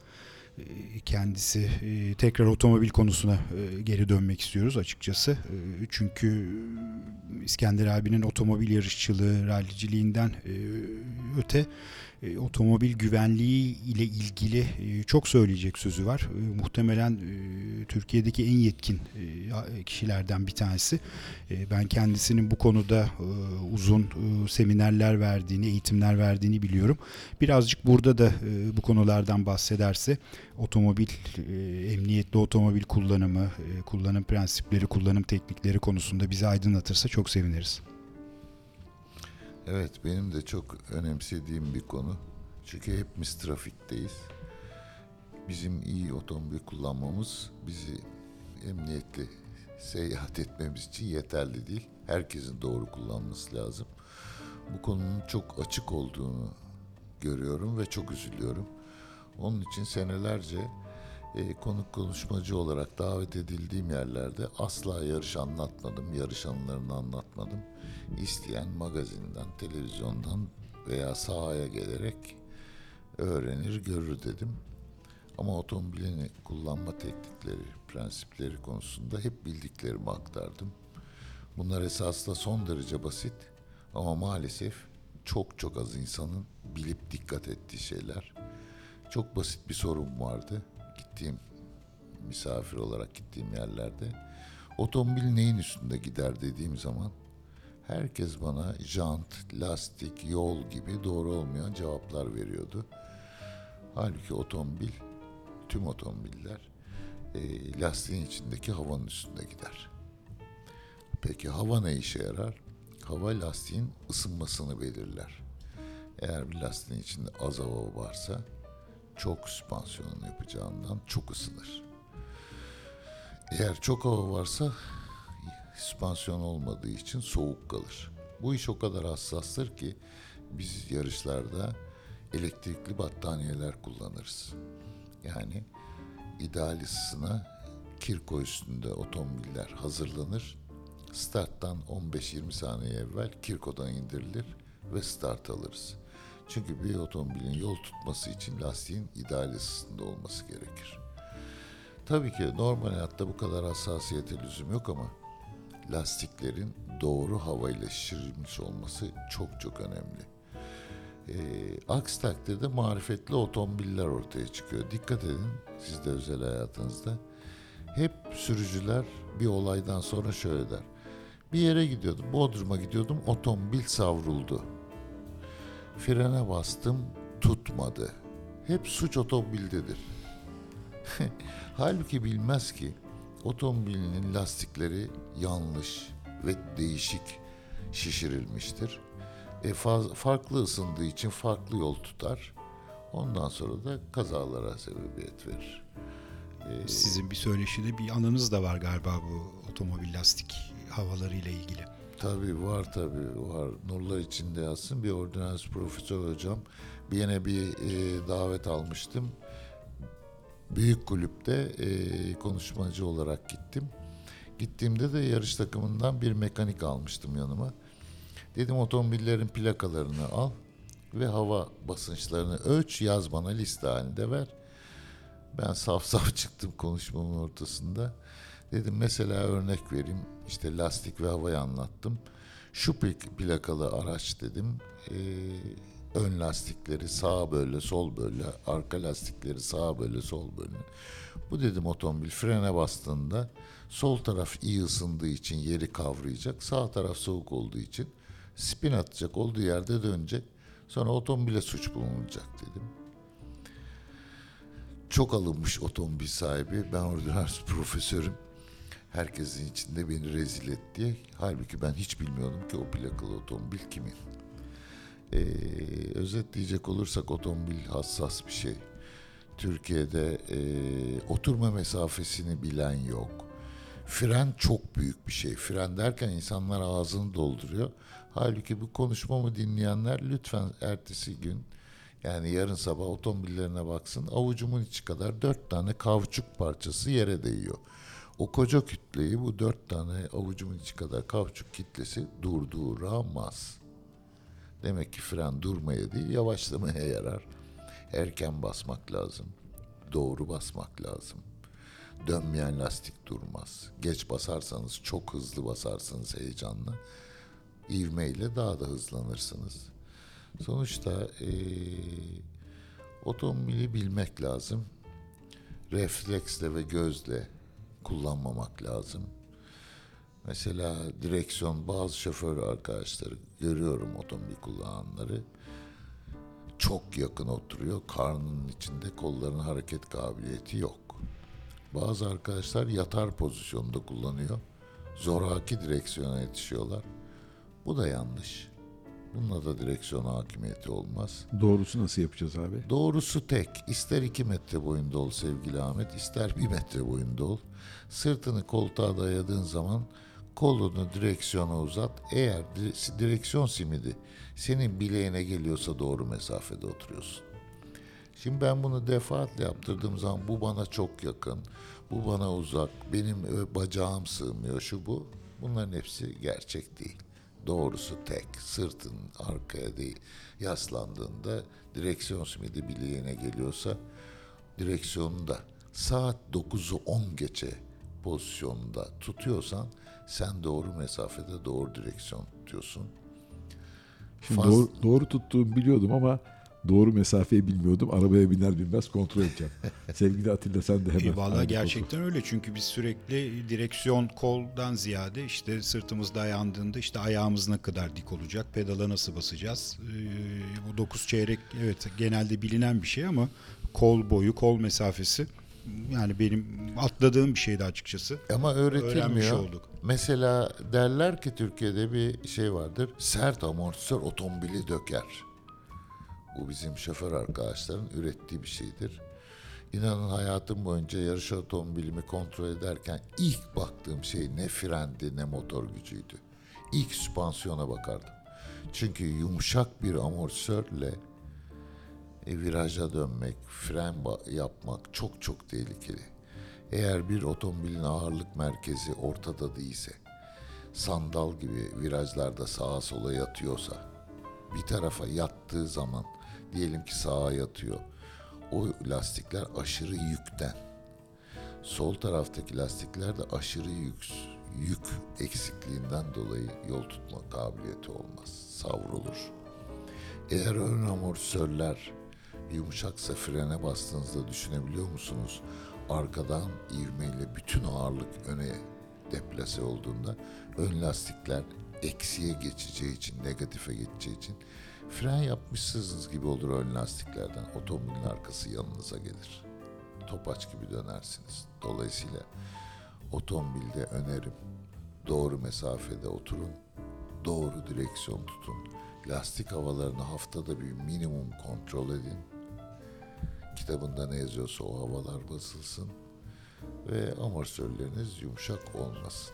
Ee, Kendisi e, tekrar otomobil konusuna e, geri dönmek istiyoruz açıkçası. E, Çünkü İskender abinin otomobil yarışçılığı, ralliciliğinden e, öte e, otomobil güvenliği ile ilgili e, çok söyleyecek sözü var. E, Muhtemelen e, Türkiye'deki en yetkin e, kişilerden bir tanesi. E, Ben kendisinin bu konuda e, uzun e, seminerler verdiğini, eğitimler verdiğini biliyorum. Birazcık burada da e, bu konulardan bahsederse otomobil, e, emniyetli otomobil kullanımı, e, kullanım prensipleri, kullanım teknikleri konusunda bizi aydınlatırsa çok seviniriz.
Evet benim de çok önemsediğim bir konu. Çünkü hepimiz trafikteyiz. Bizim iyi otomobil kullanmamız bizi emniyetli seyahat etmemiz için yeterli değil. Herkesin doğru kullanması lazım. Bu konunun çok açık olduğunu görüyorum ve çok üzülüyorum. Onun için senelerce e, konuk konuşmacı olarak davet edildiğim yerlerde asla yarış anlatmadım, yarış anılarını anlatmadım. İsteyen magazinden, televizyondan veya sahaya gelerek öğrenir, görür dedim. Ama otomobilini kullanma teknikleri, prensipleri konusunda hep bildiklerimi aktardım. Bunlar esasında son derece basit ama maalesef çok çok az insanın bilip dikkat ettiği şeyler. Çok basit bir sorun vardı. Gittiğim misafir olarak gittiğim yerlerde otomobil neyin üstünde gider dediğim zaman herkes bana jant, lastik, yol gibi doğru olmayan cevaplar veriyordu. Halbuki otomobil, tüm otomobiller e, lastiğin içindeki havanın üstünde gider. Peki hava ne işe yarar? Hava lastiğin ısınmasını belirler. Eğer bir lastiğin içinde az hava varsa çok süspansiyonunu yapacağından çok ısınır. Eğer çok hava varsa süspansiyon olmadığı için soğuk kalır. Bu iş o kadar hassastır ki biz yarışlarda elektrikli battaniyeler kullanırız. Yani ideal ısısına kirko üstünde otomobiller hazırlanır. Starttan 15-20 saniye evvel kirkodan indirilir ve start alırız. Çünkü bir otomobilin yol tutması için lastiğin ideal ısısında olması gerekir. Tabii ki normal hayatta bu kadar hassasiyete lüzum yok ama lastiklerin doğru havayla şişirilmiş olması çok çok önemli. Ee, aksi takdirde marifetli otomobiller ortaya çıkıyor. Dikkat edin siz de özel hayatınızda. Hep sürücüler bir olaydan sonra şöyle der. Bir yere gidiyordum, Bodrum'a gidiyordum, otomobil savruldu. Frene bastım, tutmadı. Hep suç otomobildedir. <laughs> Halbuki bilmez ki otomobilinin lastikleri yanlış ve değişik şişirilmiştir. E, faz- farklı ısındığı için farklı yol tutar. Ondan sonra da kazalara sebebiyet verir.
Sizin bir söyleşide bir anınız da var galiba bu otomobil lastik havalarıyla ilgili.
Tabii var tabii var. Nurlar içinde yazsın. Bir ordinans profesör hocam. Bir yine bir e, davet almıştım. Büyük kulüpte e, konuşmacı olarak gittim. Gittiğimde de yarış takımından bir mekanik almıştım yanıma. Dedim otomobillerin plakalarını al ve hava basınçlarını ölç yaz bana liste halinde ver. Ben saf saf <laughs> çıktım konuşmamın ortasında. Dedim mesela örnek vereyim. İşte lastik ve havayı anlattım. Şu pl- plakalı araç dedim. Ee, ön lastikleri sağ böyle sol böyle. Arka lastikleri sağ böyle sol böyle. Bu dedim otomobil frene bastığında sol taraf iyi ısındığı için yeri kavrayacak. Sağ taraf soğuk olduğu için spin atacak olduğu yerde dönecek. Sonra otomobile suç bulunacak dedim çok alınmış otomobil sahibi. Ben ordinars <laughs> profesörüm. Herkesin içinde beni rezil etti. Halbuki ben hiç bilmiyordum ki o plakalı otomobil kimin. Ee, özetleyecek olursak otomobil hassas bir şey. Türkiye'de e, oturma mesafesini bilen yok. Fren çok büyük bir şey. Fren derken insanlar ağzını dolduruyor. Halbuki bu konuşmamı dinleyenler lütfen ertesi gün yani yarın sabah otomobillerine baksın avucumun içi kadar dört tane kauçuk parçası yere değiyor. O koca kütleyi bu dört tane avucumun içi kadar kauçuk kitlesi durduramaz. Demek ki fren durmaya değil yavaşlamaya yarar. Erken basmak lazım. Doğru basmak lazım. Dönmeyen lastik durmaz. Geç basarsanız çok hızlı basarsınız heyecanla. İvmeyle daha da hızlanırsınız. Sonuçta eee otomobili bilmek lazım. Refleksle ve gözle kullanmamak lazım. Mesela direksiyon bazı şoför arkadaşları görüyorum otomobil kullananları çok yakın oturuyor. Karnının içinde kolların hareket kabiliyeti yok. Bazı arkadaşlar yatar pozisyonda kullanıyor. Zoraki direksiyona yetişiyorlar. Bu da yanlış. Bununla da direksiyon hakimiyeti olmaz.
Doğrusu nasıl yapacağız abi?
Doğrusu tek. İster iki metre boyunda ol sevgili Ahmet, ister bir metre boyunda ol. Sırtını koltuğa dayadığın zaman kolunu direksiyona uzat. Eğer dire- direksiyon simidi senin bileğine geliyorsa doğru mesafede oturuyorsun. Şimdi ben bunu defaatle yaptırdığım zaman bu bana çok yakın, bu bana uzak, benim bacağım sığmıyor, şu bu. Bunların hepsi gerçek değil. Doğrusu tek, sırtın arkaya değil yaslandığında direksiyon simidi bileğine geliyorsa direksiyonu da saat 9'u 10 geçe pozisyonunda tutuyorsan sen doğru mesafede doğru direksiyon tutuyorsun.
Şimdi
Faz-
doğru, doğru tuttuğumu biliyordum ama doğru mesafeyi bilmiyordum. Arabaya biner binmez kontrol edeceğim. <laughs> Sevgili Atilla sen de hemen.
E,
aynı
Vallahi
kontrol.
gerçekten öyle çünkü biz sürekli direksiyon koldan ziyade işte sırtımız dayandığında işte ayağımız ne kadar dik olacak, pedala nasıl basacağız. Ee, bu 9 çeyrek evet genelde bilinen bir şey ama kol boyu, kol mesafesi yani benim atladığım bir şeydi açıkçası.
Ama
Öğrenmiş
öğretilmiyor.
olduk.
Mesela derler ki Türkiye'de bir şey vardır. Sert amortisör otomobili döker. Bu bizim şoför arkadaşların ürettiği bir şeydir. İnanın hayatım boyunca yarış otomobilimi kontrol ederken ilk baktığım şey ne frendi ne motor gücüydü. İlk süspansiyona bakardım. Çünkü yumuşak bir amortisörle e, viraja dönmek, fren yapmak çok çok tehlikeli. Eğer bir otomobilin ağırlık merkezi ortada değilse, sandal gibi virajlarda sağa sola yatıyorsa, bir tarafa yattığı zaman diyelim ki sağa yatıyor. O lastikler aşırı yükten. Sol taraftaki lastikler de aşırı yük, yük eksikliğinden dolayı yol tutma kabiliyeti olmaz. Savrulur. Eğer ön amortisörler yumuşaksa frene bastığınızda düşünebiliyor musunuz? Arkadan ivmeyle bütün ağırlık öne deplase olduğunda ön lastikler eksiye geçeceği için, negatife geçeceği için fren yapmışsınız gibi olur ön lastiklerden. Otomobilin arkası yanınıza gelir. Topaç gibi dönersiniz. Dolayısıyla otomobilde önerim doğru mesafede oturun, doğru direksiyon tutun. Lastik havalarını haftada bir minimum kontrol edin. Kitabında ne yazıyorsa o havalar basılsın ve amortisörleriniz yumuşak olmasın.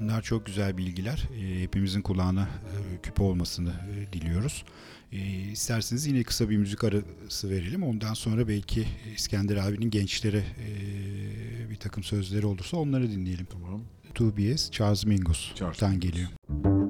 Bunlar çok güzel bilgiler. E, hepimizin kulağına e, küpe olmasını e, diliyoruz. E, isterseniz yine kısa bir müzik arası verelim. Ondan sonra belki İskender abinin gençlere e, bir takım sözleri olursa onları dinleyelim.
Tamam.
2BS Charles Mingos'tan
Charles Mingus.
geliyor.
Ee,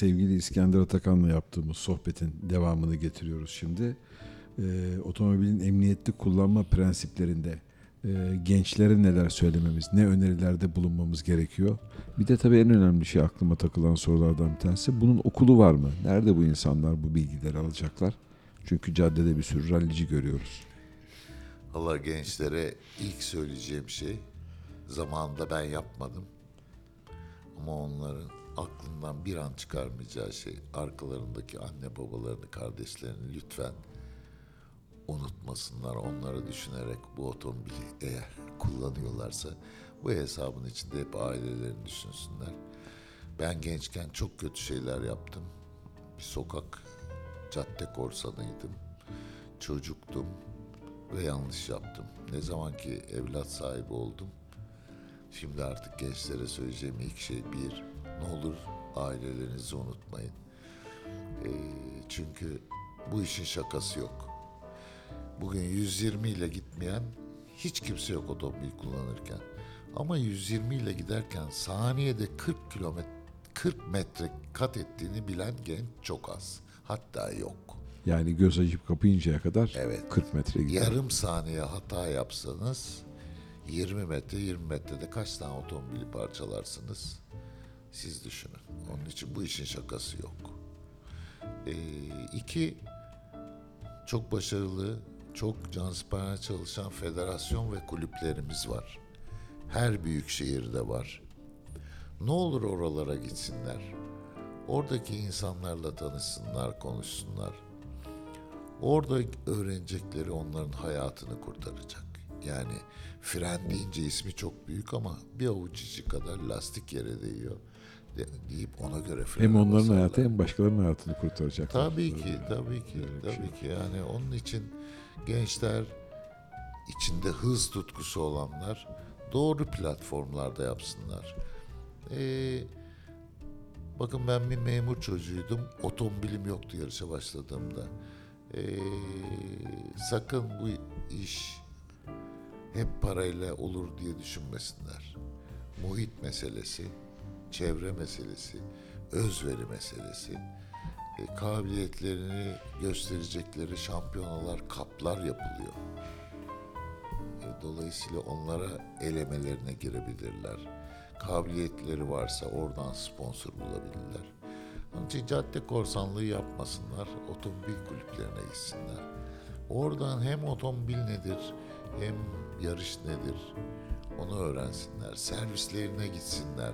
sevgili İskender Atakan'la yaptığımız sohbetin devamını getiriyoruz şimdi. Ee, otomobilin emniyetli kullanma prensiplerinde e, gençlere neler söylememiz, ne önerilerde bulunmamız gerekiyor? Bir de tabii en önemli şey aklıma takılan sorulardan bir tanesi. Bunun okulu var mı? Nerede bu insanlar bu bilgileri alacaklar? Çünkü caddede bir sürü rallici görüyoruz.
Allah gençlere ilk söyleyeceğim şey zamanında ben yapmadım. Ama onların aklından bir an çıkarmayacağı şey arkalarındaki anne babalarını, kardeşlerini lütfen unutmasınlar. Onları düşünerek bu otomobili eğer kullanıyorlarsa bu hesabın içinde hep ailelerini düşünsünler. Ben gençken çok kötü şeyler yaptım. Bir sokak cadde korsanıydım. Çocuktum ve yanlış yaptım. Ne zaman ki evlat sahibi oldum, şimdi artık gençlere söyleyeceğim ilk şey bir, ne olur ailelerinizi unutmayın. Ee, çünkü bu işin şakası yok. Bugün 120 ile gitmeyen hiç kimse yok otomobil kullanırken. Ama 120 ile giderken saniyede 40 kilometre 40 metre kat ettiğini bilen genç çok az. Hatta yok.
Yani göz açıp kapayıncaya kadar
Evet.
40 metre gider.
Yarım saniye hata yapsanız 20 metre 20 metrede kaç tane otomobili parçalarsınız? Siz düşünün. Onun için bu işin şakası yok. Ee, iki, çok başarılı, çok cansiperane çalışan federasyon ve kulüplerimiz var. Her büyük şehirde var. Ne olur oralara gitsinler. Oradaki insanlarla tanışsınlar, konuşsunlar. Orada öğrenecekleri onların hayatını kurtaracak. Yani fren deyince ismi çok büyük ama bir avuç içi kadar lastik yere değiyor de- deyip ona göre
Hem onların
basarlar.
hayatı hem başkalarının hayatını kurtaracak.
Tabii ki, tabii ki,
Öyle bir
tabii
şey.
ki. Yani onun için gençler içinde hız tutkusu olanlar doğru platformlarda yapsınlar. Ee, bakın ben bir memur çocuğuydum. Otomobilim yoktu yarışa başladığımda. Ee, sakın bu iş hep parayla olur diye düşünmesinler. Muhit meselesi, çevre meselesi, özveri meselesi, e, kabiliyetlerini gösterecekleri şampiyonalar, kaplar yapılıyor. E, Dolayısıyla onlara elemelerine girebilirler. Kabiliyetleri varsa oradan sponsor bulabilirler. Onun için cadde korsanlığı yapmasınlar, otomobil kulüplerine gitsinler. Oradan hem otomobil nedir, hem yarış nedir onu öğrensinler. Servislerine gitsinler.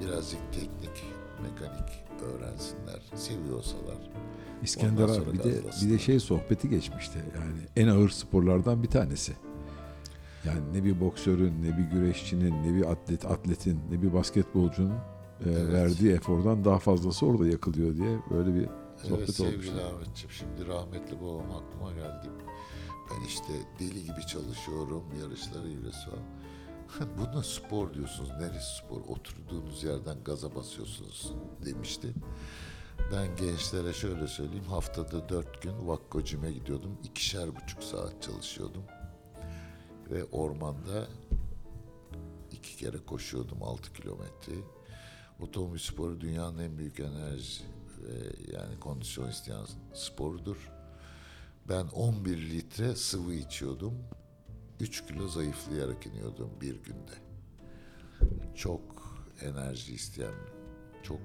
Birazcık teknik, mekanik öğrensinler. Seviyorsalar.
İskender
Ondan
abi bir de, bir de şey sohbeti geçmişti. Yani en ağır sporlardan bir tanesi. Yani ne bir boksörün, ne bir güreşçinin, ne bir atlet atletin, ne bir basketbolcunun e,
Evet.
verdiği efordan daha fazlası orada yakılıyor diye böyle bir sohbet
evet
olmuştu.
sevgili Ahmetciğim şimdi rahmetli babam aklıma geldi. Ben işte deli gibi çalışıyorum yarışları yürüsü <laughs> Buna spor diyorsunuz. Neresi spor? Oturduğunuz yerden gaza basıyorsunuz demişti. Ben gençlere şöyle söyleyeyim. Haftada dört gün Vakkocim'e gidiyordum. İkişer buçuk saat çalışıyordum. Ve ormanda iki kere koşuyordum altı kilometre. Otomobil sporu dünyanın en büyük enerji ve yani kondisyon isteyen sporudur. Ben 11 litre sıvı içiyordum. 3 kilo zayıflayarak iniyordum bir günde. Çok enerji isteyen, çok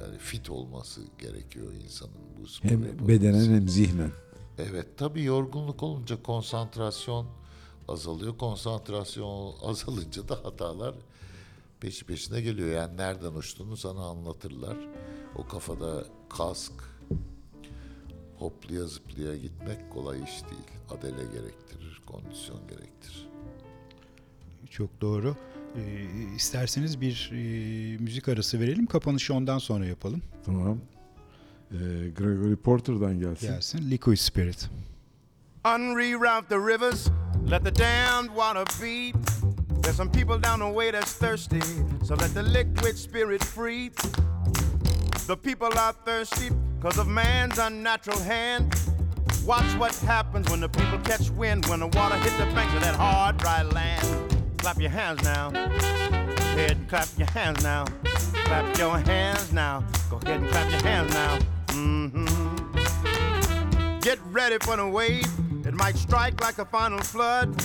yani fit olması gerekiyor insanın bu sporu
Hem
yapabilmesi.
bedenen hem zihnen.
Evet tabii yorgunluk olunca konsantrasyon azalıyor. Konsantrasyon azalınca da hatalar peşi peşine geliyor. Yani nereden uçtuğunu sana anlatırlar. O kafada kask, hoplaya zıplaya gitmek kolay iş değil. Adele gerektirir, kondisyon gerektirir.
Çok doğru. Ee, isterseniz bir e, müzik arası verelim. Kapanışı ondan sonra yapalım.
Tamam. Ee, Gregory Porter'dan gelsin.
Gelsin. Liquid Spirit.
Unreroute the rivers, let the damned water beat. There's some people down the way that's thirsty, so let the liquid spirit free. The people are thirsty because of man's unnatural hand. Watch what happens when the people catch wind, when the water hit the banks of that hard, dry land. Clap your hands now. Head, clap your hands now. Clap your hands now. Go ahead and clap your hands now. hmm Get ready for the wave. It might strike like a final flood.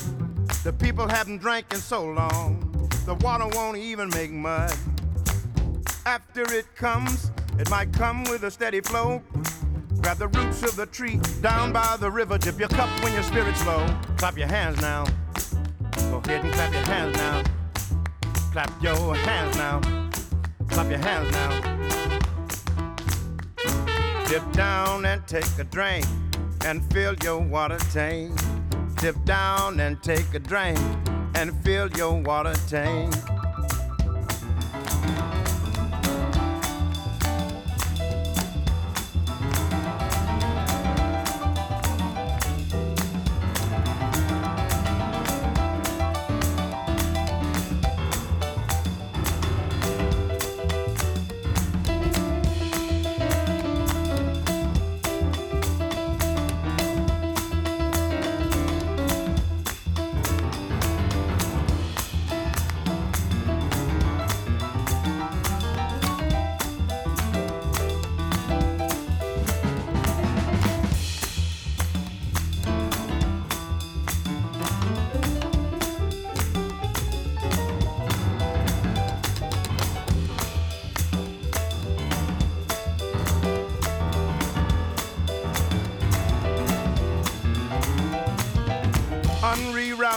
The people haven't drank in so long. The water won't even make mud. After it comes, it might come with a steady flow. Grab the roots of the tree down by the river. Dip your cup when your spirit's low. Clap your hands now. Go ahead and clap your hands now. Clap your hands now. Clap your hands now. Dip down and take a drink and fill your water tank. Dip down and take a drink and fill your water tank.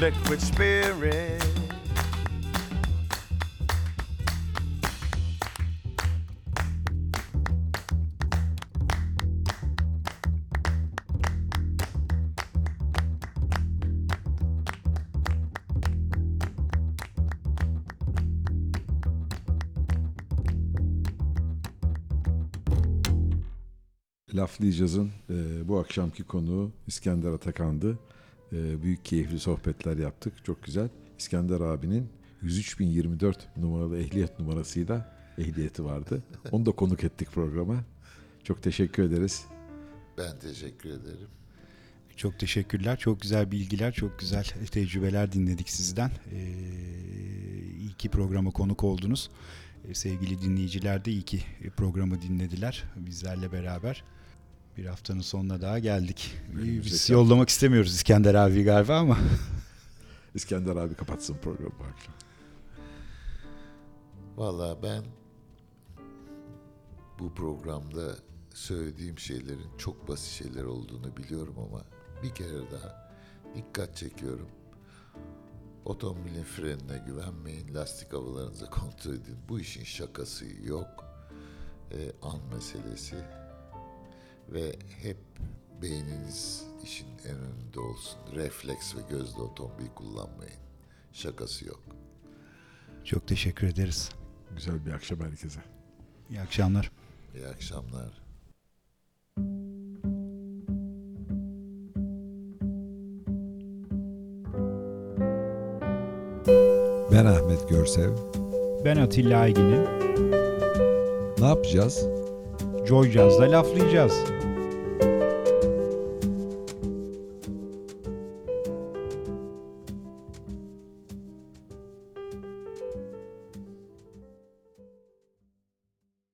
Liquid spirit.
Laflayacağız'ın e, bu akşamki konuğu İskender Atakan'dı. E, büyük keyifli sohbetler yaptık. Çok güzel. İskender abinin 103.024 numaralı ehliyet numarasıyla ehliyeti vardı. Onu da konuk ettik programa. Çok teşekkür ederiz.
Ben teşekkür ederim.
Çok teşekkürler. Çok güzel bilgiler, çok güzel tecrübeler dinledik sizden. Ee, iyi ki programa konuk oldunuz. Ee, sevgili dinleyiciler de iyi ki programı dinlediler bizlerle beraber. Bir haftanın sonuna daha geldik. Ee, Biz
Önümüzdeki
yollamak istemiyoruz İskender abi galiba ama. <laughs>
İskender abi kapatsın programı bu akşam.
Valla ben bu programda söylediğim şeylerin çok basit şeyler olduğunu biliyorum ama bir kere daha dikkat çekiyorum. Otomobilin frenine güvenmeyin, lastik havalarınızı kontrol edin. Bu işin şakası yok. Ee, an meselesi ve hep beyniniz işin en önünde olsun. Refleks ve gözle otomobil kullanmayın. Şakası yok.
Çok teşekkür ederiz.
Güzel bir akşam herkese.
İyi akşamlar.
İyi akşamlar.
Ben Ahmet Görsev.
Ben Atilla Aygin'im.
Ne yapacağız?
Joy Jazz'da laflayacağız.